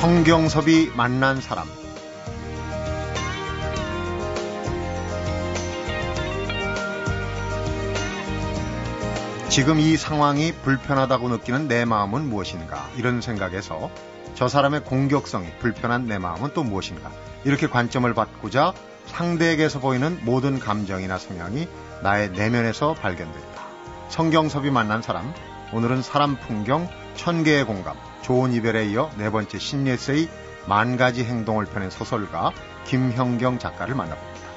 성경섭이 만난 사람. 지금 이 상황이 불편하다고 느끼는 내 마음은 무엇인가? 이런 생각에서 저 사람의 공격성이 불편한 내 마음은 또 무엇인가? 이렇게 관점을 받고자 상대에게서 보이는 모든 감정이나 성향이 나의 내면에서 발견됐다. 성경섭이 만난 사람. 오늘은 사람 풍경 천개의 공감 좋은 이별에 이어 네 번째 심리 에세이 만 가지 행동을 펴낸 소설가 김형경 작가를 만나봅니다.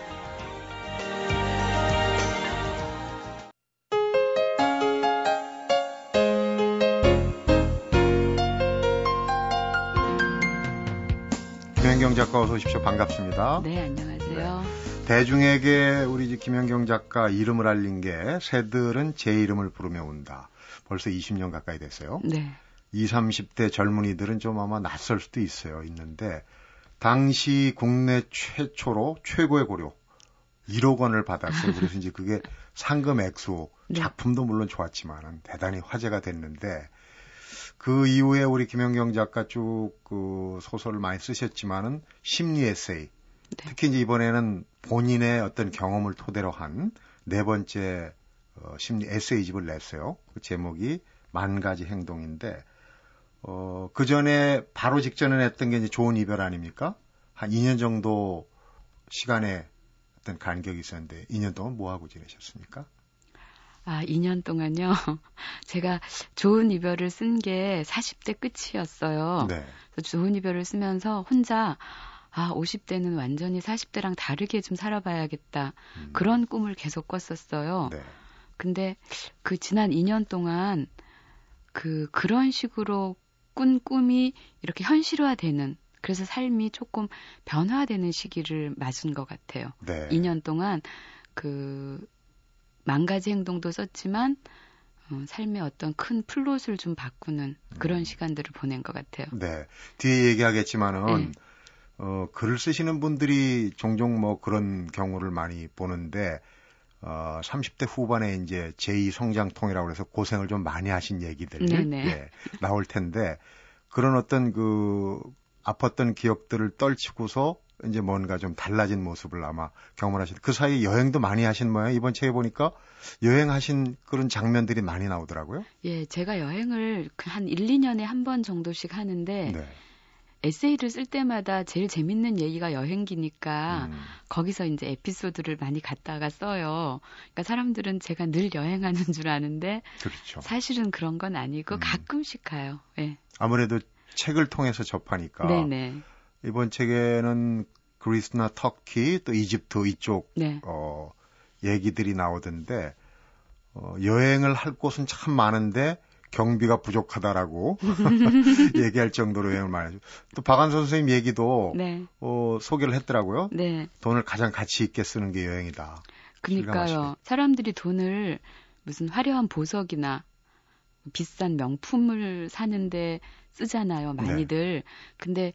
김현경 작가 어서 오십시오. 반갑습니다. 네, 안녕하세요. 네. 대중에게 우리 김현경 작가 이름을 알린 게 새들은 제 이름을 부르며 온다. 벌써 20년 가까이 됐어요. 네. 20, 30대 젊은이들은 좀 아마 낯설 수도 있어요. 있는데 당시 국내 최초로 최고의 고료 1억 원을 받았어요. 그래서 이제 그게 상금 액수 네. 작품도 물론 좋았지만은 대단히 화제가 됐는데 그 이후에 우리 김영경 작가 쭉 그 소설을 많이 쓰셨지만은 심리 에세이 네. 특히 이제 이번에는 본인의 어떤 경험을 토대로 한 네 번째 어, 심리 에세이집을 냈어요. 그 제목이 만 가지 행동인데 어, 그 전에 바로 직전에 냈던 게 이제 좋은 이별 아닙니까? 한 2년 정도 시간에 어떤 간격이 있었는데 2년 동안 뭐 하고 지내셨습니까? 아, 2년 동안요. 제가 좋은 이별을 쓴 게 40대 끝이었어요. 네. 그래서 좋은 이별을 쓰면서 혼자 아, 50대는 완전히 40대랑 다르게 좀 살아봐야겠다. 음. 그런 꿈을 계속 꿨었어요. 네. 근데 그 지난 2년 동안 그 그런 식으로 꾼 꿈이 이렇게 현실화되는 그래서 삶이 조금 변화되는 시기를 맞은 것 같아요. 네. 2년 동안 그 만 가지 행동도 썼지만 어, 삶의 어떤 큰 플롯을 좀 바꾸는 그런 음. 시간들을 보낸 것 같아요. 네. 뒤에 얘기하겠지만은 네. 어, 글을 쓰시는 분들이 종종 뭐 그런 경우를 많이 보는데 어, 30대 후반에 이제 제2 성장통이라고 해서 고생을 좀 많이 하신 얘기들 예, 나올 텐데 그런 어떤 그 아팠던 기억들을 떨치고서 이제 뭔가 좀 달라진 모습을 아마 경험하실 그 사이 여행도 많이 하신 모양 이번 책에 보니까 여행하신 그런 장면들이 많이 나오더라고요. 예, 제가 여행을 그한 1, 2년에 한 번 정도씩 하는데 네. 에세이를 쓸 때마다 제일 재밌는 얘기가 여행기니까 음. 거기서 이제 에피소드를 많이 갖다가 써요. 그러니까 사람들은 제가 늘 여행하는 줄 아는데 그렇죠. 사실은 그런 건 아니고 음. 가끔씩 가요. 예. 아무래도 책을 통해서 접하니까 네네. 이번 책에는 그리스나 터키 또 이집트 이쪽 네. 어 얘기들이 나오던데 어 여행을 할 곳은 참 많은데 경비가 부족하다라고 얘기할 정도로 여행을 많이 하죠. 또 박한 선생님 얘기도 네. 어 소개를 했더라고요. 네. 돈을 가장 가치 있게 쓰는 게 여행이다. 그러니까요. 사람들이 돈을 무슨 화려한 보석이나 비싼 명품을 사는데 쓰잖아요, 많이들. 네. 근데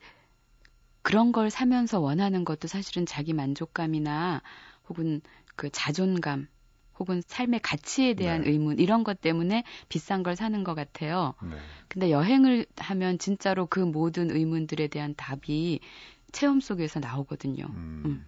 그런 걸 사면서 원하는 것도 사실은 자기 만족감이나 혹은 그 자존감 혹은 삶의 가치에 대한 네. 의문 이런 것 때문에 비싼 걸 사는 것 같아요. 네. 근데 여행을 하면 진짜로 그 모든 의문들에 대한 답이 체험 속에서 나오거든요. 음. 음.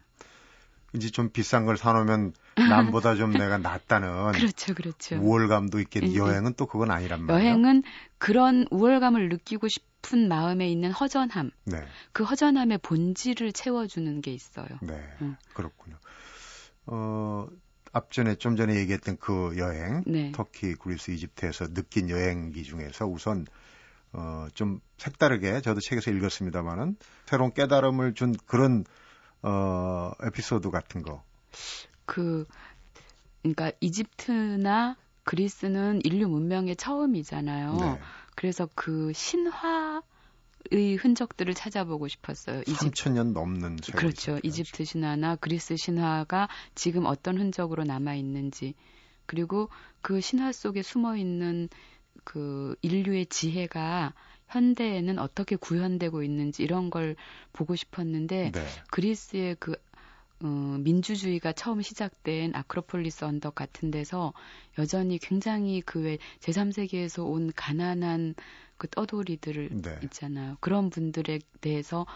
이제 좀 비싼 걸 사놓으면 남보다 좀 내가 낫다는 그렇죠, 그렇죠. 우월감도 있겠. 여행은 또 그건 아니란 말이에요. 여행은 그런 우월감을 느끼고 싶은 마음에 있는 허전함, 네. 그 허전함의 본질을 채워주는 게 있어요. 네, 음. 그렇군요. 어, 앞전에 좀 전에 얘기했던 그 여행, 네. 터키, 그리스, 이집트에서 느낀 여행기 중에서 우선 어, 좀 색다르게 저도 책에서 읽었습니다만은 새로운 깨달음을 준 그런 어, 에피소드 같은 거. 그, 그러니까 이집트나 그리스는 인류 문명의 처음이잖아요. 네. 그래서 그 신화 의 흔적들을 찾아보고 싶었어요. 이집... 3천년 넘는 그렇죠. 이집트 신화나 그리스 신화가 지금 어떤 흔적으로 남아 있는지 그리고 그 신화 속에 숨어 있는 그 인류의 지혜가 현대에는 어떻게 구현되고 있는지 이런 걸 보고 싶었는데 네. 그리스의 그 어, 민주주의가 처음 시작된 아크로폴리스 언덕 같은 데서 여전히 굉장히 그외 제3세계에서 온 가난한 그 떠돌이들 네. 있잖아요. 그런 분들에 대해서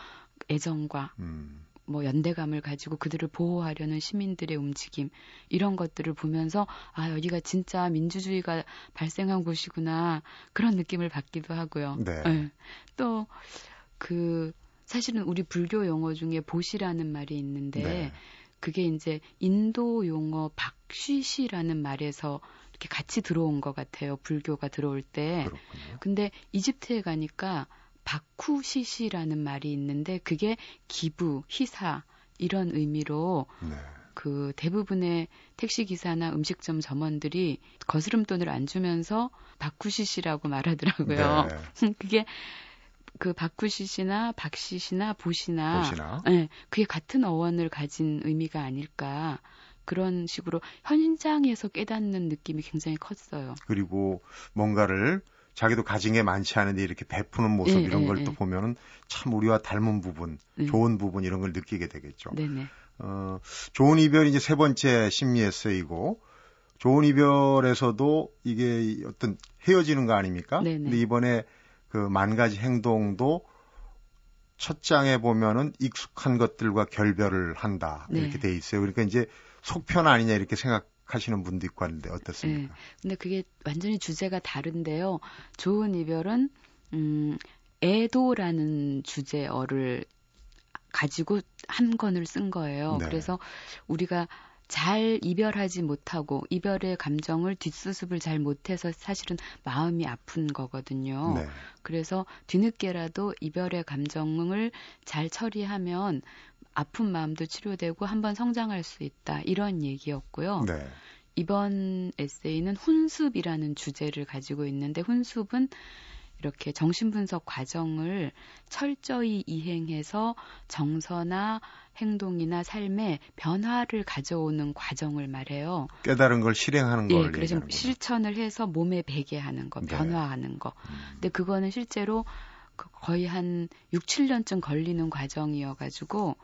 애정과 음. 뭐 연대감을 가지고 그들을 보호하려는 시민들의 움직임 이런 것들을 보면서 아 여기가 진짜 민주주의가 발생한 곳이구나 그런 느낌을 받기도 하고요. 네. 네. 또그 사실은 우리 불교 용어 중에 보시라는 말이 있는데 네. 그게 이제 인도 용어 박쉬시라는 말에서 이렇게 같이 들어온 것 같아요. 불교가 들어올 때. 그렇군요. 근데 이집트에 가니까 바쿠시시라는 말이 있는데 그게 기부, 희사 이런 의미로 네. 그 대부분의 택시 기사나 음식점 점원들이 거스름 돈을 안 주면서 바쿠시시라고 말하더라고요. 네. 그게 그 박씨 씨나 보시나, 보시나? 네, 그게 같은 어원을 가진 의미가 아닐까. 그런 식으로 현장에서 깨닫는 느낌이 굉장히 컸어요. 그리고 뭔가를 자기도 가진 게 많지 않은데 이렇게 베푸는 모습 네, 이런 네, 걸또 네. 보면은 참 우리와 닮은 부분, 네. 좋은 부분 이런 걸 느끼게 되겠죠. 네네. 어, 좋은 이별이 이제 세 번째 심리 에세이고 좋은 이별에서도 이게 어떤 헤어지는 거 아닙니까? 네네. 근데 이번에 그 만 가지 행동도 첫 장에 보면은 익숙한 것들과 결별을 한다 이렇게 네. 돼 있어요. 그러니까 이제 속편 아니냐 이렇게 생각 하시는 분도 있고 하는데 어떻습니까? 네. 근데 그게 완전히 주제가 다른데요. 좋은 이별은 음 애도라는 주제어를 가지고 한 권을 쓴 거예요. 네. 그래서 우리가 잘 이별하지 못하고 이별의 감정을 뒷수습을 잘 못해서 사실은 마음이 아픈 거거든요. 네. 그래서 뒤늦게라도 이별의 감정을 잘 처리하면 아픈 마음도 치료되고 한번 성장할 수 있다. 이런 얘기였고요. 네. 이번 에세이는 훈습이라는 주제를 가지고 있는데 훈습은 이렇게 정신분석 과정을 철저히 이행해서 정서나 행동이나 삶에 변화를 가져오는 과정을 말해요. 깨달은 걸 실행하는 걸. 예, 그래서 실천을 해서 몸에 배게 하는 거, 네. 변화하는 거. 음. 근데 그거는 실제로 그 거의 한 6, 7년쯤 걸리는 과정이어가지고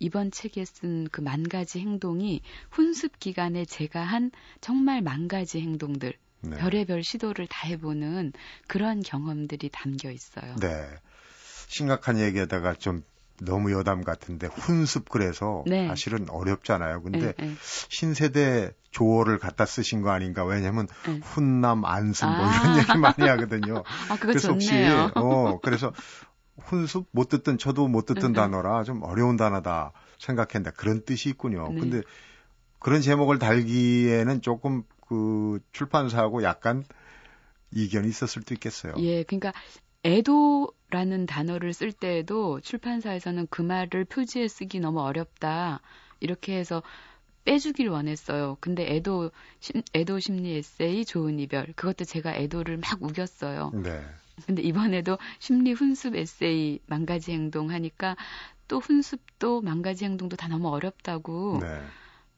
이번 책에 쓴 그 만 가지 행동이 훈습 기간에 제가 한 정말 만 가지 행동들, 네. 별의별 시도를 다 해보는 그런 경험들이 담겨 있어요. 네. 심각한 얘기하다가 좀 너무 여담 같은데 훈습 그래서 네. 사실은 어렵잖아요. 근데 네, 네. 신세대 조어를 갖다 쓰신 거 아닌가? 왜냐면 네. 훈남 안승 뭐 아. 이런 얘기 많이 하거든요. 아, 그거 그래서 좋네요. 혹시 어 그래서 훈습 못 듣던 저도 못 듣던 네, 네. 단어라 좀 어려운 단어다 생각했는데 그런 뜻이 있군요. 네. 근데 그런 제목을 달기에는 조금 그 출판사하고 약간 이견이 있었을 수도 있겠어요. 예, 그러니까 애도라는 단어를 쓸 때에도 출판사에서는 그 말을 표지에 쓰기 너무 어렵다. 이렇게 해서 빼주길 원했어요. 근데 애도 애도 심리 에세이 좋은 이별 그것도 제가 애도를 막 우겼어요. 네. 근데 이번에도 심리 훈습 에세이 만 가지 행동 하니까 또 훈습도 만 가지 행동도 다 너무 어렵다고 네.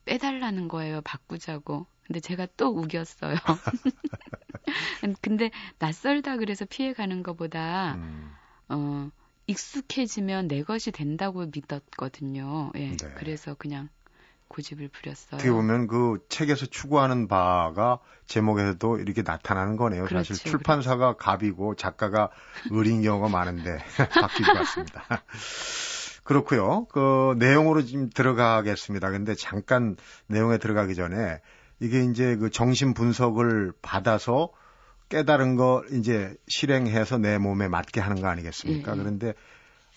빼달라는 거예요. 바꾸자고. 근데 제가 또 우겼어요. 근데 낯설다 그래서 피해가는 것보다 음. 어 익숙해지면 내 것이 된다고 믿었거든요. 예. 네. 그래서 그냥 고집을 부렸어요. 어떻게 보면 그 책에서 추구하는 바가 제목에서도 이렇게 나타나는 거네요. 그렇지, 사실 출판사가 그렇지. 갑이고 작가가 을인 경우가 많은데 바뀐 것 같습니다. 그렇고요. 그 내용으로 좀 들어가겠습니다. 근데 잠깐 내용에 들어가기 전에 이게 이제 그 정신 분석을 받아서 깨달은 거 이제 실행해서 내 몸에 맞게 하는 거 아니겠습니까? 예, 예. 그런데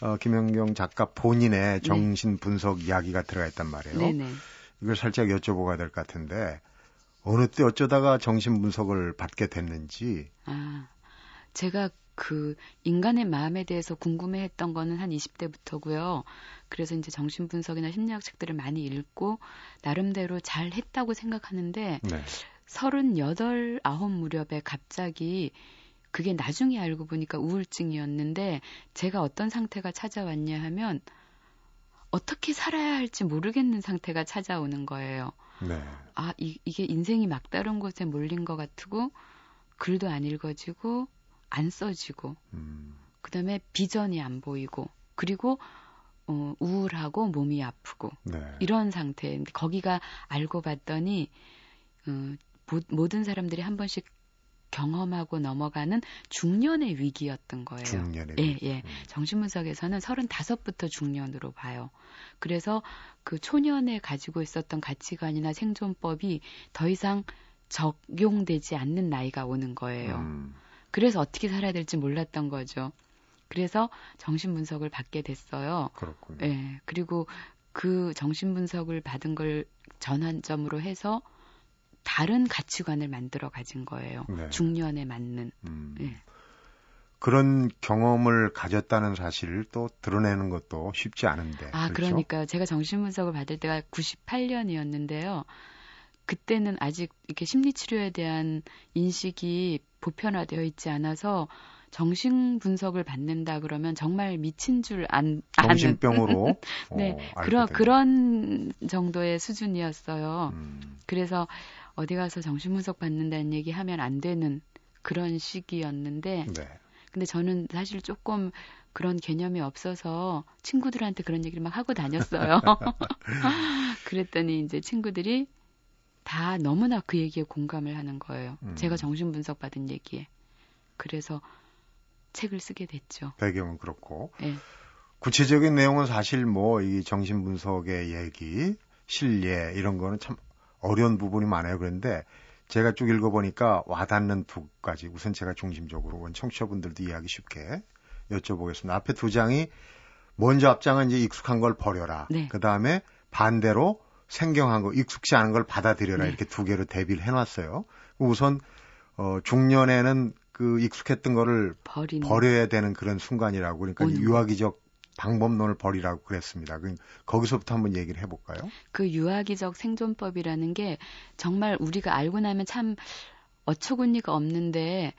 어, 김영경 작가 본인의 네. 정신 분석 네. 이야기가 들어가 있단 말이에요. 네네. 네. 이걸 살짝 여쭤보가 될 것 같은데 어느 때 어쩌다가 정신 분석을 받게 됐는지. 아, 제가 그 인간의 마음에 대해서 궁금해했던 거는 한 20대부터고요. 그래서 이제 정신 분석이나 심리학 책들을 많이 읽고 나름대로 잘 했다고 생각하는데 네. 38, 9 무렵에 갑자기 그게 나중에 알고 보니까 우울증이었는데 제가 어떤 상태가 찾아왔냐 하면 어떻게 살아야 할지 모르겠는 상태가 찾아오는 거예요. 네. 아, 이, 이게 인생이 막다른 곳에 몰린 것 같고 글도 안 읽어지고 안 써지고 음. 그다음에 비전이 안 보이고 그리고 어, 우울하고 몸이 아프고 네. 이런 상태. 거기가 알고 봤더니 어, 모든 사람들이 한 번씩 경험하고 넘어가는 중년의 위기였던 거예요. 중년의 예, 위기. 예. 음. 정신분석에서는 35부터 중년으로 봐요. 그래서 그 초년에 가지고 있었던 가치관이나 생존법이 더 이상 적용되지 않는 나이가 오는 거예요. 음. 그래서 어떻게 살아야 될지 몰랐던 거죠. 그래서 정신 분석을 받게 됐어요. 그렇군요. 예. 그리고 그 정신 분석을 받은 걸 전환점으로 해서 다른 가치관을 만들어 가진 거예요. 네. 중년에 맞는. 음. 예. 그런 경험을 가졌다는 사실을 또 드러내는 것도 쉽지 않은데. 아, 그렇죠? 그러니까 제가 정신분석을 받을 때가 98년이었는데요. 그때는 아직 이렇게 심리치료에 대한 인식이 보편화되어 있지 않아서 정신 분석을 받는다 그러면 정말 미친 줄 안, 정신병으로 네 어, 그런 그런 정도의 수준이었어요. 음. 그래서 어디 가서 정신 분석 받는다는 얘기 하면 안 되는 그런 시기였는데 네. 근데 저는 사실 조금 그런 개념이 없어서 친구들한테 그런 얘기를 막 하고 다녔어요. 그랬더니 이제 친구들이 다 너무나 그 얘기에 공감을 하는 거예요. 음. 제가 정신 분석 받은 얘기에. 그래서 책을 쓰게 됐죠. 배경은 그렇고. 네. 구체적인 내용은 사실 뭐 이 정신 분석의 얘기, 실례 이런 거는 참 어려운 부분이 많아요. 그런데 제가 쭉 읽어보니까 와닿는 두 가지. 우선 제가 중심적으로 청취자분들도 이해하기 쉽게 여쭤보겠습니다. 앞에 두 장이 먼저 앞장은 이제 익숙한 걸 버려라. 네. 그 다음에 반대로 생경한 거, 익숙지 않은 걸 받아들여라. 네. 이렇게 두 개로 대비를 해놨어요. 우선 어, 중년에는 그 익숙했던 거를 버리는. 버려야 되는 그런 순간이라고 그러니까 유아기적 방법론을 버리라고 그랬습니다. 그 거기서부터 한번 얘기를 해볼까요? 그 유아기적 생존법이라는 게 정말 우리가 알고 나면 참 어처구니가 없는데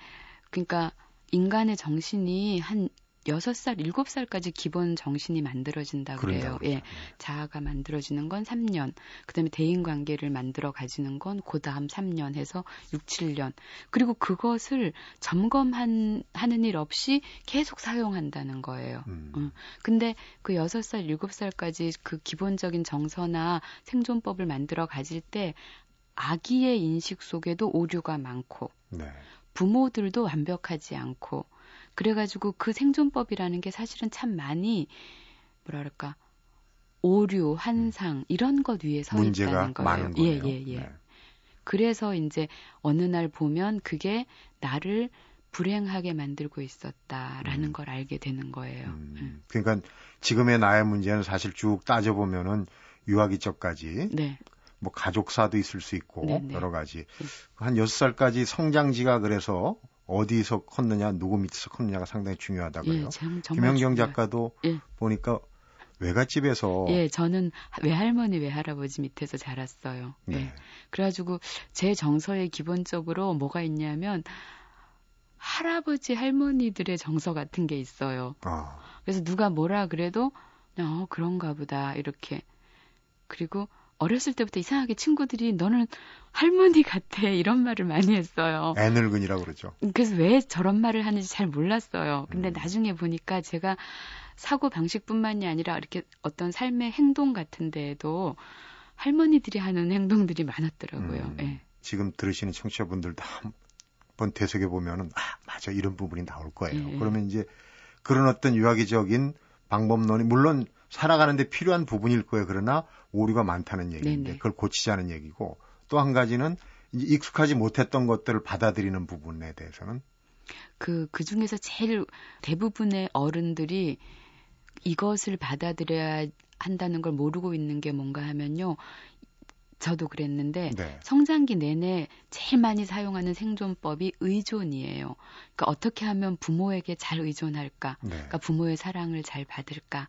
그러니까 인간의 정신이 한 여섯 살 일곱 살까지 기본 정신이 만들어진다 그래요. 예. 자아가 만들어지는 건 3년. 그다음에 대인 관계를 만들어 가지는 건 그다음 3년 해서 6, 7년. 그리고 그것을 점검한 하는 일 없이 계속 사용한다는 거예요. 음. 음. 근데 그 여섯 살 일곱 살까지그 기본적인 정서나 생존법을 만들어 가질 때 아기의 인식 속에도 오류가 많고 네. 부모들도 완벽하지 않고 그래가지고 그 생존법이라는 게 사실은 참 많이 뭐랄까 오류, 환상 이런 것 위에 서 있다는 거예요. 많은 거예요. 예, 예, 예. 네. 그래서 이제 어느 날 보면 그게 나를 불행하게 만들고 있었다라는 음. 걸 알게 되는 거예요. 음. 음. 그러니까 지금의 나의 문제는 사실 쭉 따져 보면은 유아 기적까지 네. 뭐 가족사도 있을 수 있고 네네. 네. 여러 가지 네. 한 여섯 살까지 성장지가 그래서 어디서 컸느냐, 누구 밑에서 컸느냐가 상당히 중요하다고요. 예, 김현경 작가도 예. 보니까 외갓집에서 예, 저는 외할머니, 외할아버지 밑에서 자랐어요. 예. 네. 예. 그래가지고 제 정서에 기본적으로 뭐가 있냐면 할아버지, 할머니들의 정서 같은 게 있어요. 아. 그래서 누가 뭐라 그래도 어, 그런가 보다 이렇게 그리고 어렸을 때부터 이상하게 친구들이 너는 할머니 같아 이런 말을 많이 했어요. 애늙은이라고 그러죠. 그래서 왜 저런 말을 하는지 잘 몰랐어요. 근데 음. 나중에 보니까 제가 사고 방식뿐만이 아니라 이렇게 어떤 삶의 행동 같은 데에도 할머니들이 하는 행동들이 많았더라고요. 음. 네. 지금 들으시는 청취자분들도 한번 되새겨 보면은 아 맞아 이런 부분이 나올 거예요. 네. 그러면 이제 그런 어떤 유아기적인 방법론이 물론 살아가는데 필요한 부분일 거예요. 그러나 오류가 많다는 얘기인데 네네. 그걸 고치자는 얘기고 또 한 가지는 익숙하지 못했던 것들을 받아들이는 부분에 대해서는 그, 그 중에서 제일 대부분의 어른들이 이것을 받아들여야 한다는 걸 모르고 있는 게 뭔가 하면요. 저도 그랬는데 네. 성장기 내내 제일 많이 사용하는 생존법이 의존이에요. 그러니까 어떻게 하면 부모에게 잘 의존할까? 네. 그러니까 부모의 사랑을 잘 받을까?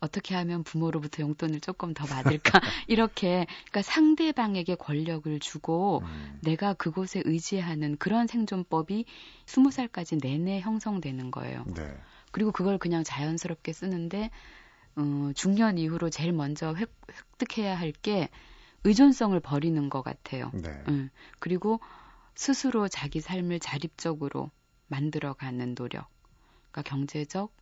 어떻게 하면 부모로부터 용돈을 조금 더 받을까 이렇게 그러니까 상대방에게 권력을 주고 음. 내가 그곳에 의지하는 그런 생존법이 스무 살까지 내내 형성되는 거예요. 네. 그리고 그걸 그냥 자연스럽게 쓰는데 어, 중년 이후로 제일 먼저 획, 획득해야 할 게 의존성을 버리는 것 같아요. 네. 음, 그리고 스스로 자기 삶을 자립적으로 만들어가는 노력. 그러니까 경제적,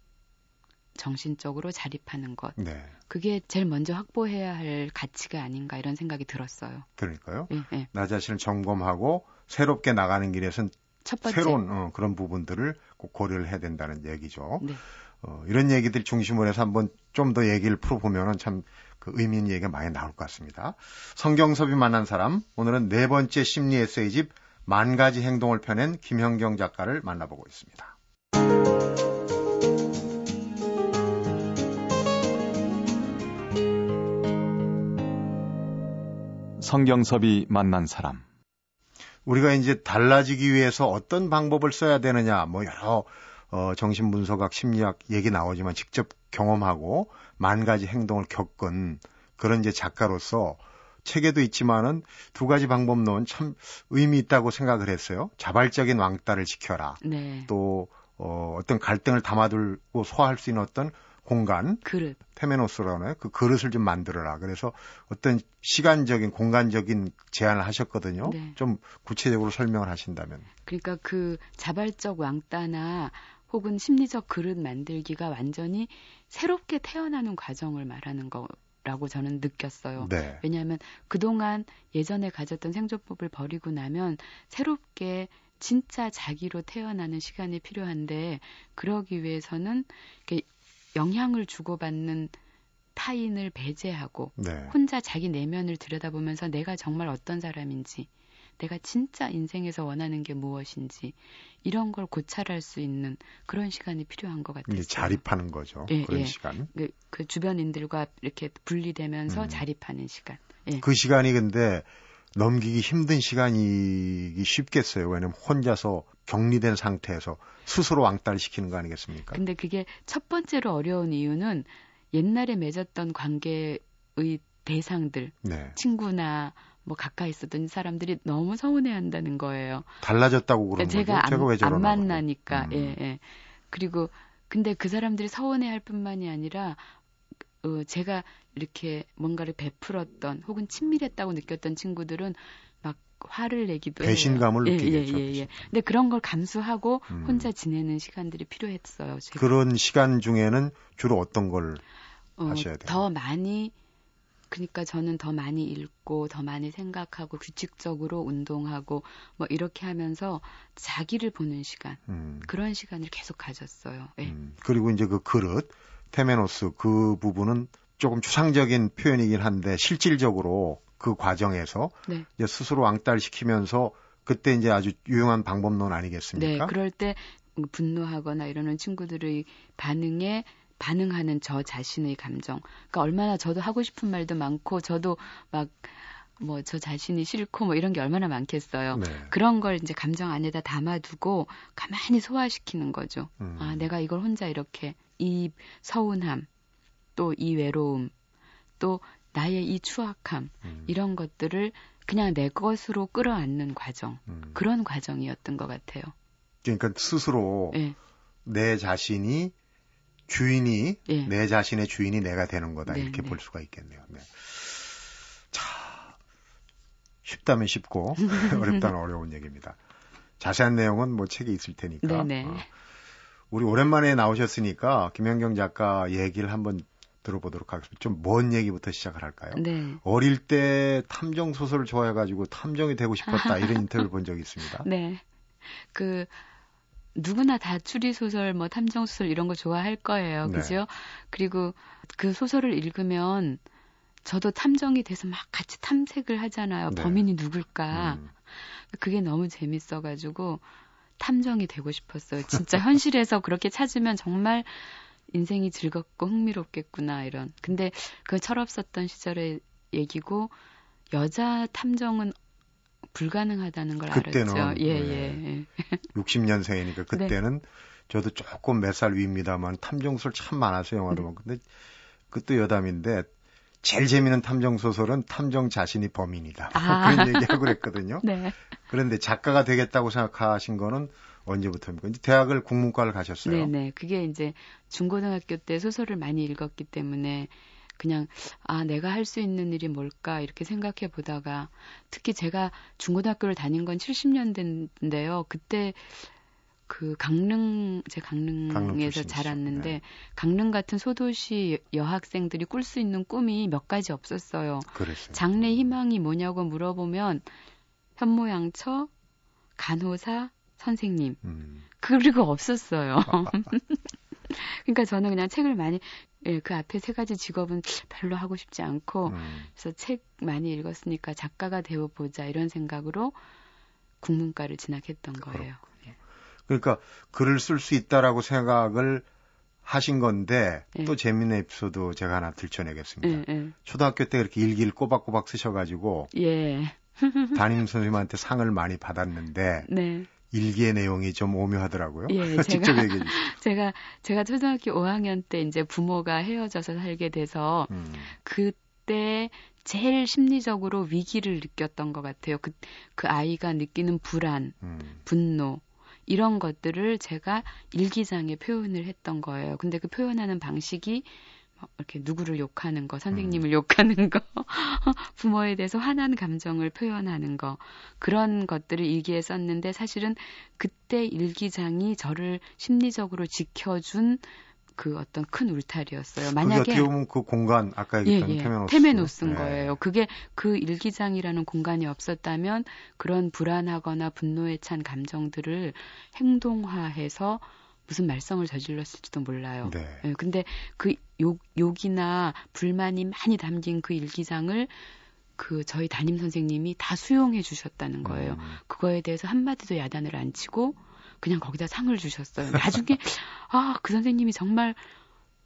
정신적으로 자립하는 것. 네. 그게 제일 먼저 확보해야 할 가치가 아닌가 이런 생각이 들었어요. 그러니까요. 네, 네. 나 자신을 점검하고 새롭게 나가는 길에선 첫 번째. 새로운 어, 그런 부분들을 꼭 고려를 해야 된다는 얘기죠. 네. 어, 이런 얘기들 중심으로 해서 한번 좀 더 얘기를 풀어보면은 참그 의미 있는 얘기가 많이 나올 것 같습니다. 성경섭이 만난 사람, 오늘은 네 번째 심리 에세이집 만 가지 행동을 펴낸 김현경 작가를 만나보고 있습니다. 성경섭이 만난 사람. 우리가 이제 달라지기 위해서 어떤 방법을 써야 되느냐, 뭐 여러 어, 정신분석학, 심리학 얘기 나오지만 직접 경험하고 만 가지 행동을 겪은 그런 이제 작가로서 책에도 있지만은 두 가지 방법론 참 의미 있다고 생각을 했어요. 자발적인 왕따를 지켜라. 네. 또 어, 어떤 갈등을 담아두고 소화할 수 있는 어떤 공간 그릇 테메노스라는 그 그릇을 좀 만들어라. 그래서 어떤 시간적인 공간적인 제안을 하셨거든요. 네. 좀 구체적으로 설명을 하신다면. 그러니까 그 자발적 왕따나 혹은 심리적 그릇 만들기가 완전히 새롭게 태어나는 과정을 말하는 거라고 저는 느꼈어요. 네. 왜냐하면 그동안 예전에 가졌던 생존법을 버리고 나면 새롭게 진짜 자기로 태어나는 시간이 필요한데 그러기 위해서는 영향을 주고받는 타인을 배제하고 네. 혼자 자기 내면을 들여다보면서 내가 정말 어떤 사람인지 내가 진짜 인생에서 원하는 게 무엇인지 이런 걸 고찰할 수 있는 그런 시간이 필요한 것 같아요. 자립하는 거죠. 예, 그런 예. 시간. 그, 그, 주변인들과 이렇게 분리되면서 음. 자립하는 시간. 예. 그 시간이 근데 넘기기 힘든 시간이기 쉽겠어요. 왜냐면 혼자서 격리된 상태에서 스스로 왕따를 시키는 거 아니겠습니까? 근데 그게 첫 번째로 어려운 이유는 옛날에 맺었던 관계의 대상들, 네. 친구나 뭐 가까이 있었던 사람들이 너무 서운해 한다는 거예요. 달라졌다고 그러는 제가 거죠? 안, 제가 안 만나니까. 음. 예, 예. 그리고 근데 그 사람들이 서운해 할 뿐만이 아니라 어, 제가 이렇게 뭔가를 베풀었던 혹은 친밀했다고 느꼈던 친구들은 막 화를 내기도 배신감을 해요. 느끼겠죠. 예, 예, 예, 예. 근데 그런 걸 감수하고 음. 혼자 지내는 시간들이 필요했어요. 제가. 그런 시간 중에는 주로 어떤 걸 어, 하셔야 돼요? 더 많이 그러니까 저는 더 많이 읽고 더 많이 생각하고 규칙적으로 운동하고 뭐 이렇게 하면서 자기를 보는 시간 음. 그런 시간을 계속 가졌어요. 네. 음. 그리고 이제 그 그릇 테메노스 그 부분은 조금 추상적인 표현이긴 한데 실질적으로 그 과정에서 네. 이제 스스로 왕따를 시키면서 그때 이제 아주 유용한 방법론 아니겠습니까? 네, 그럴 때 분노하거나 이러는 친구들의 반응에 반응하는 저 자신의 감정. 그러니까 얼마나 저도 하고 싶은 말도 많고 저도 막 뭐 저 자신이 싫고 뭐 이런 게 얼마나 많겠어요. 네. 그런 걸 이제 감정 안에다 담아두고 가만히 소화시키는 거죠. 음. 아, 내가 이걸 혼자 이렇게 이 서운함, 또 이 외로움, 또 나의 이 추악함, 음. 이런 것들을 그냥 내 것으로 끌어안는 과정. 음. 그런 과정이었던 것 같아요. 그러니까 스스로 네. 내 자신이 주인이 네. 내 자신의 주인이 내가 되는 거다 네, 이렇게 네. 볼 수가 있겠네요. 네. 자 쉽다면 쉽고 어렵다면 어려운 얘기입니다. 자세한 내용은 뭐 책에 있을 테니까. 네네. 어. 우리 오랜만에 나오셨으니까 김현경 작가 얘기를 한번 들어보도록 하겠습니다. 좀 먼 얘기부터 시작을 할까요? 네. 어릴 때 탐정 소설을 좋아해가지고 탐정이 되고 싶었다 이런 인터뷰를 본 적이 있습니다. 네. 그 누구나 다 추리 소설, 뭐 탐정 소설 이런 거 좋아할 거예요, 네. 그죠? 그리고 그 소설을 읽으면 저도 탐정이 돼서 막 같이 탐색을 하잖아요. 네. 범인이 누굴까? 음. 그게 너무 재밌어가지고 탐정이 되고 싶었어요. 진짜 현실에서 그렇게 찾으면 정말 인생이 즐겁고 흥미롭겠구나 이런. 근데 그 철없었던 시절의 얘기고 여자 탐정은 불가능하다는 걸 그때는, 알았죠. 예, 네. 예. 60년생이니까 그때는 네. 저도 조금 몇 살 위입니다만 탐정술 참 많아서 영화도 네. 근데 그것도 여담인데 제일 재미있는 탐정 소설은 탐정 자신이 범인이다. 아. 그런 얘기하고 그랬거든요. 네. 그런데 작가가 되겠다고 생각하신 거는 언제부터입니까? 이제 대학을 국문과를 가셨어요. 네네. 그게 이제 중고등학교 때 소설을 많이 읽었기 때문에 그냥 아 내가 할 수 있는 일이 뭘까 이렇게 생각해 보다가 특히 제가 중고등학교를 다닌 건 70년대인데요. 그때 그 강릉 제 강릉에서 자랐는데 네. 강릉 같은 소도시 여학생들이 꿀 수 있는 꿈이 몇 가지 없었어요. 그랬어요. 장래 희망이 뭐냐고 물어보면 현모양처, 간호사, 선생님. 음. 그리고 없었어요. 그러니까 저는 그냥 책을 많이 예, 그 앞에 세 가지 직업은 별로 하고 싶지 않고 음. 그래서 책 많이 읽었으니까 작가가 되어 보자 이런 생각으로 국문과를 진학했던 거예요. 예. 그러니까 글을 쓸 수 있다라고 생각을 하신 건데 예. 또 재밌는 에피소드 제가 하나 들춰내겠습니다. 예, 예. 초등학교 때 그렇게 일기를 꼬박꼬박 쓰셔가지고 예. 담임 선생님한테 상을 많이 받았는데 네. 일기의 내용이 좀 오묘하더라고요. 예, 직접 제가, 얘기해 주세요. 제가 제가 초등학교 5학년 때 이제 부모가 헤어져서 살게 돼서 음. 그때 제일 심리적으로 위기를 느꼈던 것 같아요. 그, 그 아이가 느끼는 불안, 음. 분노, 이런 것들을 제가 일기장에 표현을 했던 거예요. 근데 그 표현하는 방식이 뭐 이렇게 누구를 욕하는 거, 선생님을 음. 욕하는 거, 부모에 대해서 화난 감정을 표현하는 거, 그런 것들을 일기에 썼는데 사실은 그때 일기장이 저를 심리적으로 지켜준 그 어떤 큰 울타리였어요. 만약에 어떻게 보면 그 공간 아까 얘기했던 예, 예. 테메노스 테메노스 네. 거예요. 그게 그 일기장이라는 공간이 없었다면 그런 불안하거나 분노에 찬 감정들을 행동화해서 무슨 말썽을 저질렀을지도 몰라요. 네. 네. 근데 그 욕, 욕이나 불만이 많이 담긴 그 일기장을 그 저희 담임 선생님이 다 수용해 주셨다는 거예요. 음. 그거에 대해서 한마디도 야단을 안 치고 그냥 거기다 상을 주셨어요. 나중에 아, 그 선생님이 정말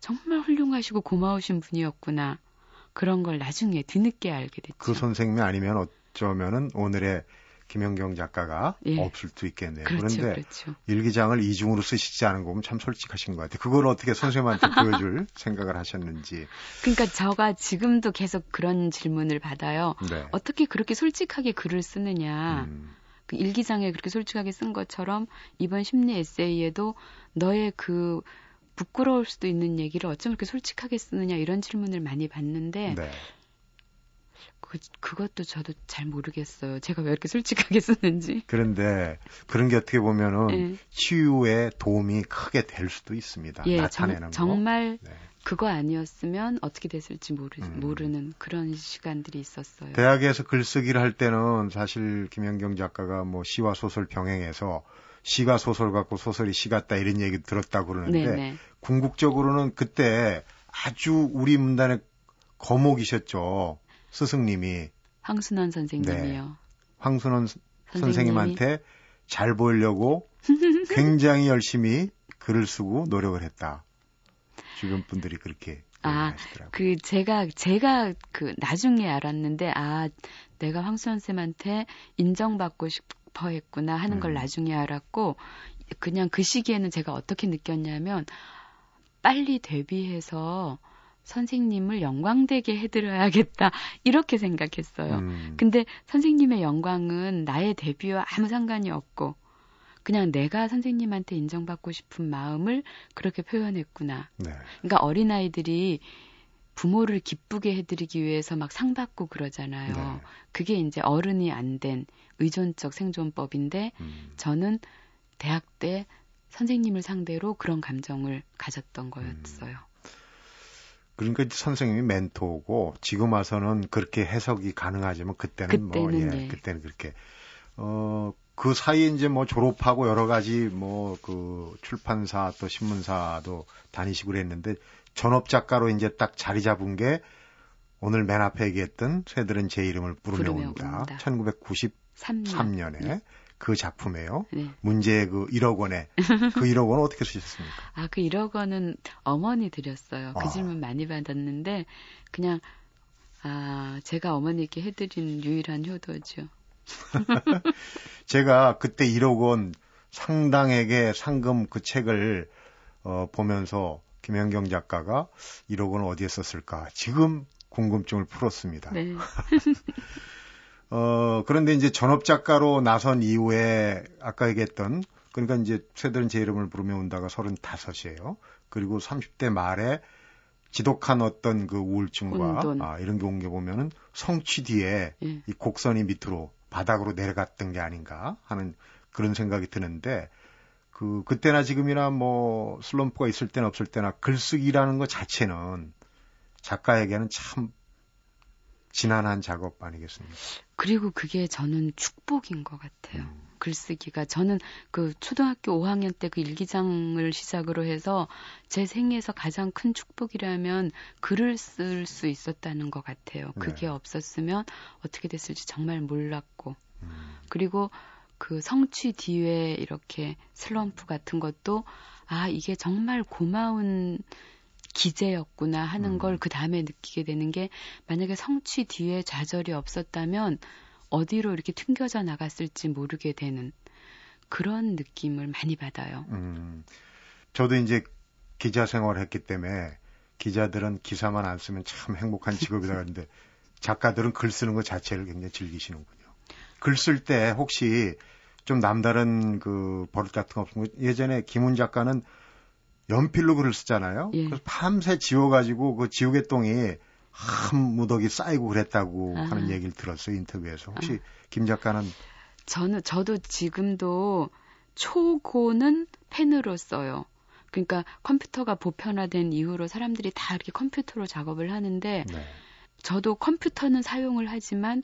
정말 훌륭하시고 고마우신 분이었구나. 그런 걸 나중에 뒤늦게 알게 됐죠. 그 선생님이 아니면 어쩌면은 오늘의 김영경 작가가 예. 없을 수 있겠네요. 그렇죠, 그런데 그렇죠. 일기장을 이중으로 쓰시지 않은 거 보면 참 솔직하신 것 같아요. 그걸 어떻게 선생님한테 보여줄 생각을 하셨는지. 그러니까 저가 지금도 계속 그런 질문을 받아요. 네. 어떻게 그렇게 솔직하게 글을 쓰느냐. 음. 그 일기장에 그렇게 솔직하게 쓴 것처럼 이번 심리 에세이에도 너의 그 부끄러울 수도 있는 얘기를 어쩜 그렇게 솔직하게 쓰느냐 이런 질문을 많이 받는데 네. 그, 그것도 저도 잘 모르겠어요. 제가 왜 이렇게 솔직하게 쓰는지. 그런데 그런 게 어떻게 보면은 네. 치유에 도움이 크게 될 수도 있습니다. 예, 나타내는 정, 정말 네. 그거 아니었으면 어떻게 됐을지 모르, 음. 모르는 그런 시간들이 있었어요. 대학에서 글쓰기를 할 때는 사실 김현경 작가가 뭐 시와 소설 병행해서 시가 소설 같고 소설이 시 같다 이런 얘기 들었다고 그러는데 네네. 궁극적으로는 그때 아주 우리 문단의 거목이셨죠. 스승님이 황순원 선생님이요. 네. 황순원 선생님 한테 잘 보이려고 굉장히 열심히 글을 쓰고 노력을 했다. 주변 분들이 그렇게 아, 그 제가 제가 그 나중에 알았는데 아 내가 황수원 쌤한테 인정받고 싶어 했구나 하는 걸 음. 나중에 알았고 그냥 그 시기에는 제가 어떻게 느꼈냐면 빨리 데뷔해서 선생님을 영광되게 해드려야겠다 이렇게 생각했어요. 음. 근데 선생님의 영광은 나의 데뷔와 아무 상관이 없고 그냥 내가 선생님한테 인정받고 싶은 마음을 그렇게 표현했구나. 네. 그러니까 어린 아이들이 부모를 기쁘게 해드리기 위해서 막 상 받고 그러잖아요. 네. 그게 이제 어른이 안 된 의존적 생존법인데 음. 저는 대학 때 선생님을 상대로 그런 감정을 가졌던 거였어요. 음. 그러니까 선생님이 멘토고 지금 와서는 그렇게 해석이 가능하지만 그때는, 뭐, 그때는 뭐 예, 예. 그때는 그렇게 어. 그 사이에 이제 뭐 졸업하고 여러 가지 뭐 그 출판사 또 신문사도 다니시고 그랬는데 전업 작가로 이제 딱 자리 잡은 게 오늘 맨 앞에 얘기했던 새들은 제 이름을 부르며 온다. 1993년에 네. 그 작품이에요. 네. 문제의 그 1억 원에 그 1억 원은 어떻게 쓰셨습니까? 아, 그 1억 원은 어머니 드렸어요. 그 아. 질문 많이 받았는데 그냥 아, 제가 어머니께 해드린 유일한 효도죠. 제가 그때 1억 원 상당에게 상금 그 책을 어, 보면서 김현경 작가가 1억 원을 어디에 썼을까 지금 궁금증을 풀었습니다. 네. 어, 그런데 이제 전업 작가로 나선 이후에 아까 얘기했던 그러니까 이제 새들은 제 이름을 부르며 온다가 35이에요. 그리고 30대 말에 지독한 어떤 그 우울증과 아, 이런 게 온 게 보면은 성취 뒤에 예. 이 곡선이 밑으로 바닥으로 내려갔던 게 아닌가 하는 그런 생각이 드는데 그 그때나 지금이나 뭐 슬럼프가 있을 때나 없을 때나 글쓰기라는 것 자체는 작가에게는 참 지난한 작업 아니겠습니까? 그리고 그게 저는 축복인 것 같아요. 음. 글쓰기가 저는 그 초등학교 5학년 때 그 일기장을 시작으로 해서 제 생에서 가장 큰 축복이라면 글을 쓸 수 있었다는 것 같아요. 그게 네. 없었으면 어떻게 됐을지 정말 몰랐고 음. 그리고 그 성취 뒤에 이렇게 슬럼프 같은 것도 아 이게 정말 고마운 기재였구나 하는 음. 걸그 다음에 느끼게 되는 게 만약에 성취 뒤에 좌절이 없었다면 어디로 이렇게 튕겨져 나갔을지 모르게 되는 그런 느낌을 많이 받아요. 음. 저도 이제 기자 생활을 했기 때문에 기자들은 기사만 안 쓰면 참 행복한 직업이다 그러는데 작가들은 글 쓰는 것 자체를 굉장히 즐기시는군요. 글 쓸 때 혹시 좀 남다른 그 버릇 같은 거 없으면 예전에 김훈 작가는 연필로 글을 쓰잖아요. 예. 그래서 밤새 지워가지고 그 지우개 똥이 한 무더기 쌓이고 그랬다고 아. 하는 얘기를 들었어요 인터뷰에서. 혹시 아. 김 작가는? 저는 저도 지금도 초고는 펜으로 써요. 그러니까 컴퓨터가 보편화된 이후로 사람들이 다 이렇게 컴퓨터로 작업을 하는데 네. 저도 컴퓨터는 사용을 하지만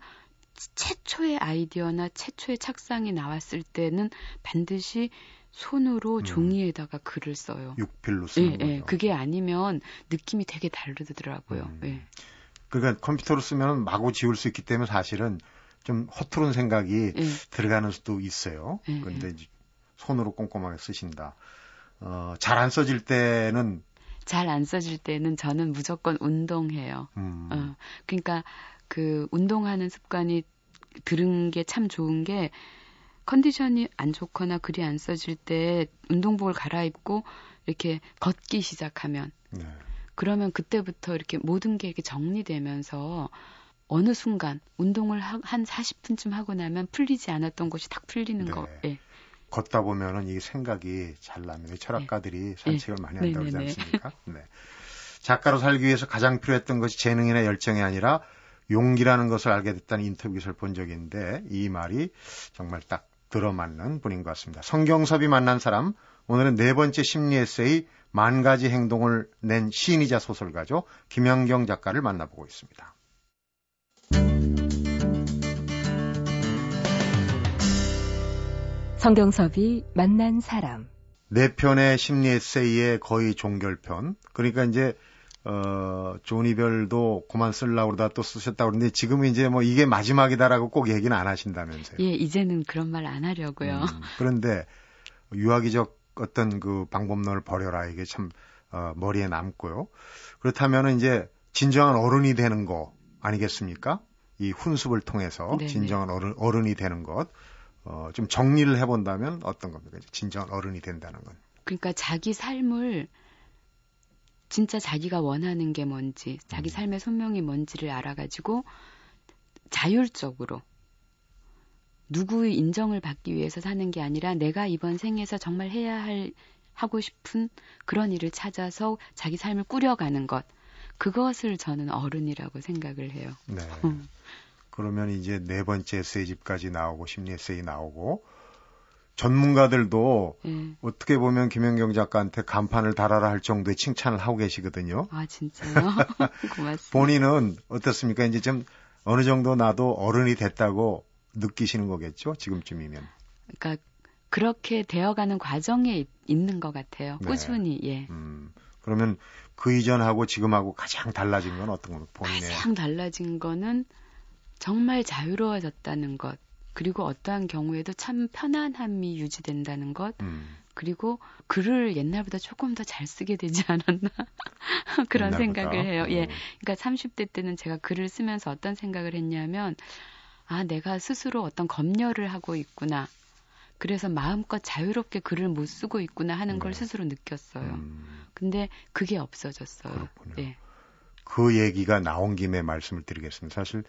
최초의 아이디어나 최초의 착상이 나왔을 때는 반드시 손으로 음. 종이에다가 글을 써요. 육필로 쓰는 예, 예. 거죠. 예. 그게 아니면 느낌이 되게 다르더라고요. 음. 예. 그러니까 컴퓨터로 쓰면 마구 지울 수 있기 때문에 사실은 좀 허투른 생각이 예. 들어가는 수도 있어요. 예, 그런데 예. 손으로 꼼꼼하게 쓰신다. 어, 잘 안 써질 때는 잘 안 써질 때는 저는 무조건 운동해요. 음. 어, 그러니까 그 운동하는 습관이 들은 게 참 좋은 게 컨디션이 안 좋거나 글이 안 써질 때 운동복을 갈아입고 이렇게 걷기 시작하면 네. 그러면 그때부터 이렇게 모든 게 이렇게 정리되면서 어느 순간 운동을 하, 한 40분쯤 하고 나면 풀리지 않았던 것이 탁 풀리는 네. 거. 예. 걷다 보면은 이 생각이 잘 나면 철학가들이 네. 산책을 네. 많이 한다고 그러지 않습니까? 네. 작가로 살기 위해서 가장 필요했던 것이 재능이나 열정이 아니라 용기라는 것을 알게 됐다는 인터뷰 기사를 본 적이 있는데 이 말이 정말 딱 들어맞는 분인 것 같습니다. 성경섭이 만난 사람, 오늘은 네 번째 심리 에세이 만 가지 행동을 낸 시인이자 소설가죠. 김영경 작가를 만나보고 있습니다. 성경섭이 만난 사람. 네 편의 심리 에세이의 거의 종결편. 그러니까 이제 어, 조니별도 그만 쓰려고 그러다 또 쓰셨다고 그러는데 지금은 이제 뭐 이게 마지막이다라고 꼭 얘기는 안 하신다면서요. 예, 이제는 그런 말 안 하려고요. 음, 그런데 유아기적 어떤 그 방법론을 버려라 이게 참 어, 머리에 남고요. 그렇다면은 이제 진정한 어른이 되는 거 아니겠습니까? 이 훈습을 통해서 네네. 진정한 어른, 어른이 되는 것. 어, 좀 정리를 해본다면 어떤 겁니까? 진정한 어른이 된다는 건. 그러니까 자기 삶을 진짜 자기가 원하는 게 뭔지, 자기 음. 삶의 손명이 뭔지를 알아가지고 자율적으로 누구의 인정을 받기 위해서 사는 게 아니라 내가 이번 생에서 정말 해야 할 하고 싶은 그런 일을 찾아서 자기 삶을 꾸려가는 것. 그것을 저는 어른이라고 생각을 해요. 네. 음. 그러면 이제 네 번째 에세이집까지 나오고 심리 에세이 나오고 전문가들도 네. 어떻게 보면 김현경 작가한테 간판을 달아라 할 정도의 칭찬을 하고 계시거든요. 아 진짜요? 고맙습니다. 본인은 어떻습니까? 이제 좀 어느 정도 나도 어른이 됐다고 느끼시는 거겠죠? 지금쯤이면. 그러니까 그렇게 되어가는 과정에 있는 것 같아요. 네. 꾸준히 예. 음, 그러면 그 이전하고 지금하고 가장 달라진 건 어떤 겁니까? 본인의 가장 달라진 거는 정말 자유로워졌다는 것. 그리고 어떠한 경우에도 참 편안함이 유지된다는 것. 음. 그리고 글을 옛날보다 조금 더 잘 쓰게 되지 않았나 그런 옛날보다? 생각을 해요. 예. 어. 그러니까 30대 때는 제가 글을 쓰면서 어떤 생각을 했냐면 아, 내가 스스로 어떤 검열을 하고 있구나. 그래서 마음껏 자유롭게 글을 못 쓰고 있구나 하는 네. 걸 스스로 느꼈어요. 음. 근데 그게 없어졌어요. 그렇군요. 예. 그 얘기가 나온 김에 말씀을 드리겠습니다. 사실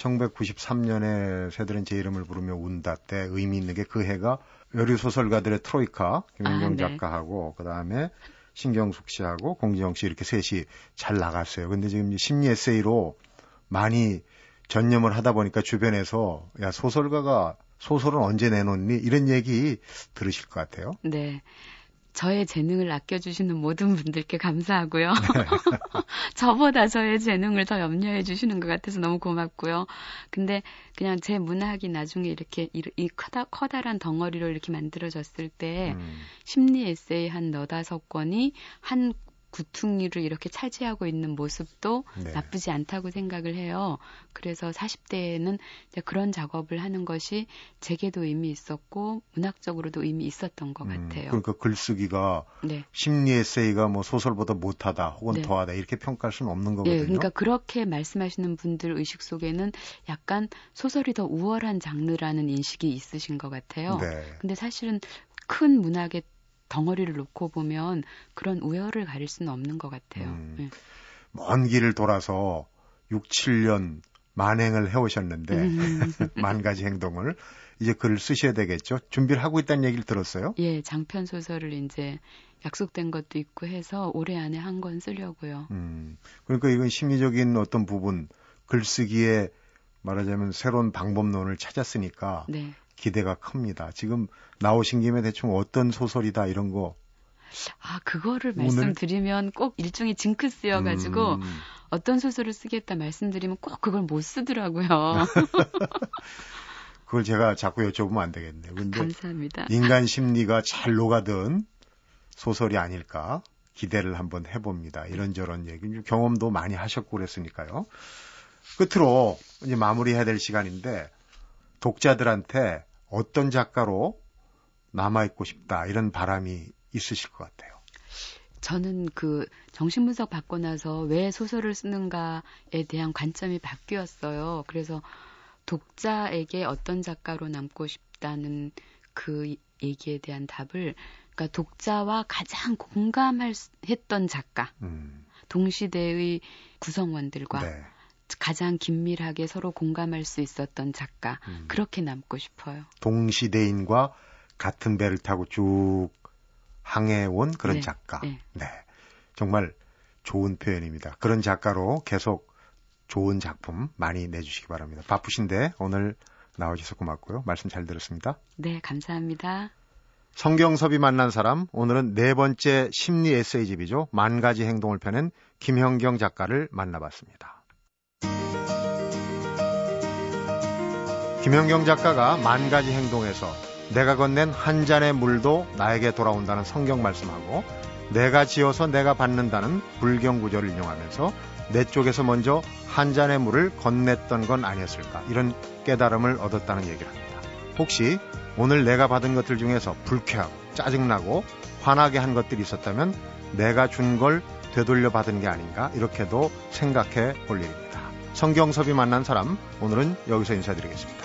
1993년에 새들은 제 이름을 부르며 운다 때 의미 있는 게 그 해가 여류 소설가들의 트로이카 김현경 아, 네. 작가하고 그다음에 신경숙 씨하고 공지영 씨 이렇게 셋이 잘 나갔어요. 근데 지금 심리 에세이로 많이 전념을 하다 보니까 주변에서 야 소설가가 소설은 언제 내놓니 이런 얘기 들으실 것 같아요. 네. 저의 재능을 아껴주시는 모든 분들께 감사하고요. 저보다 저의 재능을 더 염려해 주시는 것 같아서 너무 고맙고요. 근데 그냥 제 문학이 나중에 이렇게 이 커다, 커다란 덩어리로 이렇게 만들어졌을 때 음. 심리 에세이 한 너다섯 권이 한 구퉁이를 이렇게 차지하고 있는 모습도 네. 나쁘지 않다고 생각을 해요. 그래서 40대에는 그런 작업을 하는 것이 제게도 의미 있었고 문학적으로도 의미 있었던 것 음, 같아요. 그러니까 글쓰기가 네. 심리 에세이가 뭐 소설보다 못하다 혹은 네. 더하다 이렇게 평가할 수는 없는 거거든요. 네, 그러니까 그렇게 말씀하시는 분들 의식 속에는 약간 소설이 더 우월한 장르라는 인식이 있으신 것 같아요. 네. 근데 사실은 큰 문학의 덩어리를 놓고 보면 그런 우열을 가릴 수는 없는 것 같아요. 음, 네. 먼 길을 돌아서 6, 7년 만행을 해오셨는데 음. 만 가지 행동을 이제 글을 쓰셔야 되겠죠. 준비를 하고 있다는 얘기를 들었어요. 예, 장편 소설을 이제 약속된 것도 있고 해서 올해 안에 한 권 쓰려고요. 음, 그러니까 이건 심리적인 어떤 부분 글쓰기에 말하자면 새로운 방법론을 찾았으니까 네. 기대가 큽니다. 지금 나오신 김에 대충 어떤 소설이다 이런 거. 아, 그거를 오늘? 말씀드리면 꼭 일종의 징크스여가지고 음. 어떤 소설을 쓰겠다 말씀드리면 꼭 그걸 못 쓰더라고요. 그걸 제가 자꾸 여쭤보면 안 되겠네요. 근데 감사합니다. 인간 심리가 잘 녹아든 소설이 아닐까 기대를 한번 해봅니다. 이런저런 얘기, 경험도 많이 하셨고 그랬으니까요. 끝으로 이제 마무리해야 될 시간인데 독자들한테 어떤 작가로 남아있고 싶다 이런 바람이 있으실 것 같아요. 저는 그 정신분석 받고 나서 왜 소설을 쓰는가에 대한 관점이 바뀌었어요. 그래서 독자에게 어떤 작가로 남고 싶다는 그 얘기에 대한 답을 그러니까 독자와 가장 공감할 했던 작가, 음. 동시대의 구성원들과 네. 가장 긴밀하게 서로 공감할 수 있었던 작가 음. 그렇게 남고 싶어요. 동시대인과 같은 배를 타고 쭉 항해온 그런 네. 작가. 네. 네. 정말 좋은 표현입니다. 그런 작가로 계속 좋은 작품 많이 내주시기 바랍니다. 바쁘신데 오늘 나와주셔서 고맙고요. 말씀 잘 들었습니다. 네, 감사합니다. 성경섭이 만난 사람, 오늘은 네 번째 심리 에세이집이죠. 만 가지 행동을 펴낸 김형경 작가를 만나봤습니다. 김현경 작가가 만 가지 행동에서 내가 건넨 한 잔의 물도 나에게 돌아온다는 성경 말씀하고 내가 지어서 내가 받는다는 불경 구절을 인용하면서 내 쪽에서 먼저 한 잔의 물을 건넸던 건 아니었을까 이런 깨달음을 얻었다는 얘기를 합니다. 혹시 오늘 내가 받은 것들 중에서 불쾌하고 짜증나고 화나게 한 것들이 있었다면 내가 준 걸 되돌려 받은 게 아닌가 이렇게도 생각해 볼 일입니다. 성경섭이 만난 사람 오늘은 여기서 인사드리겠습니다.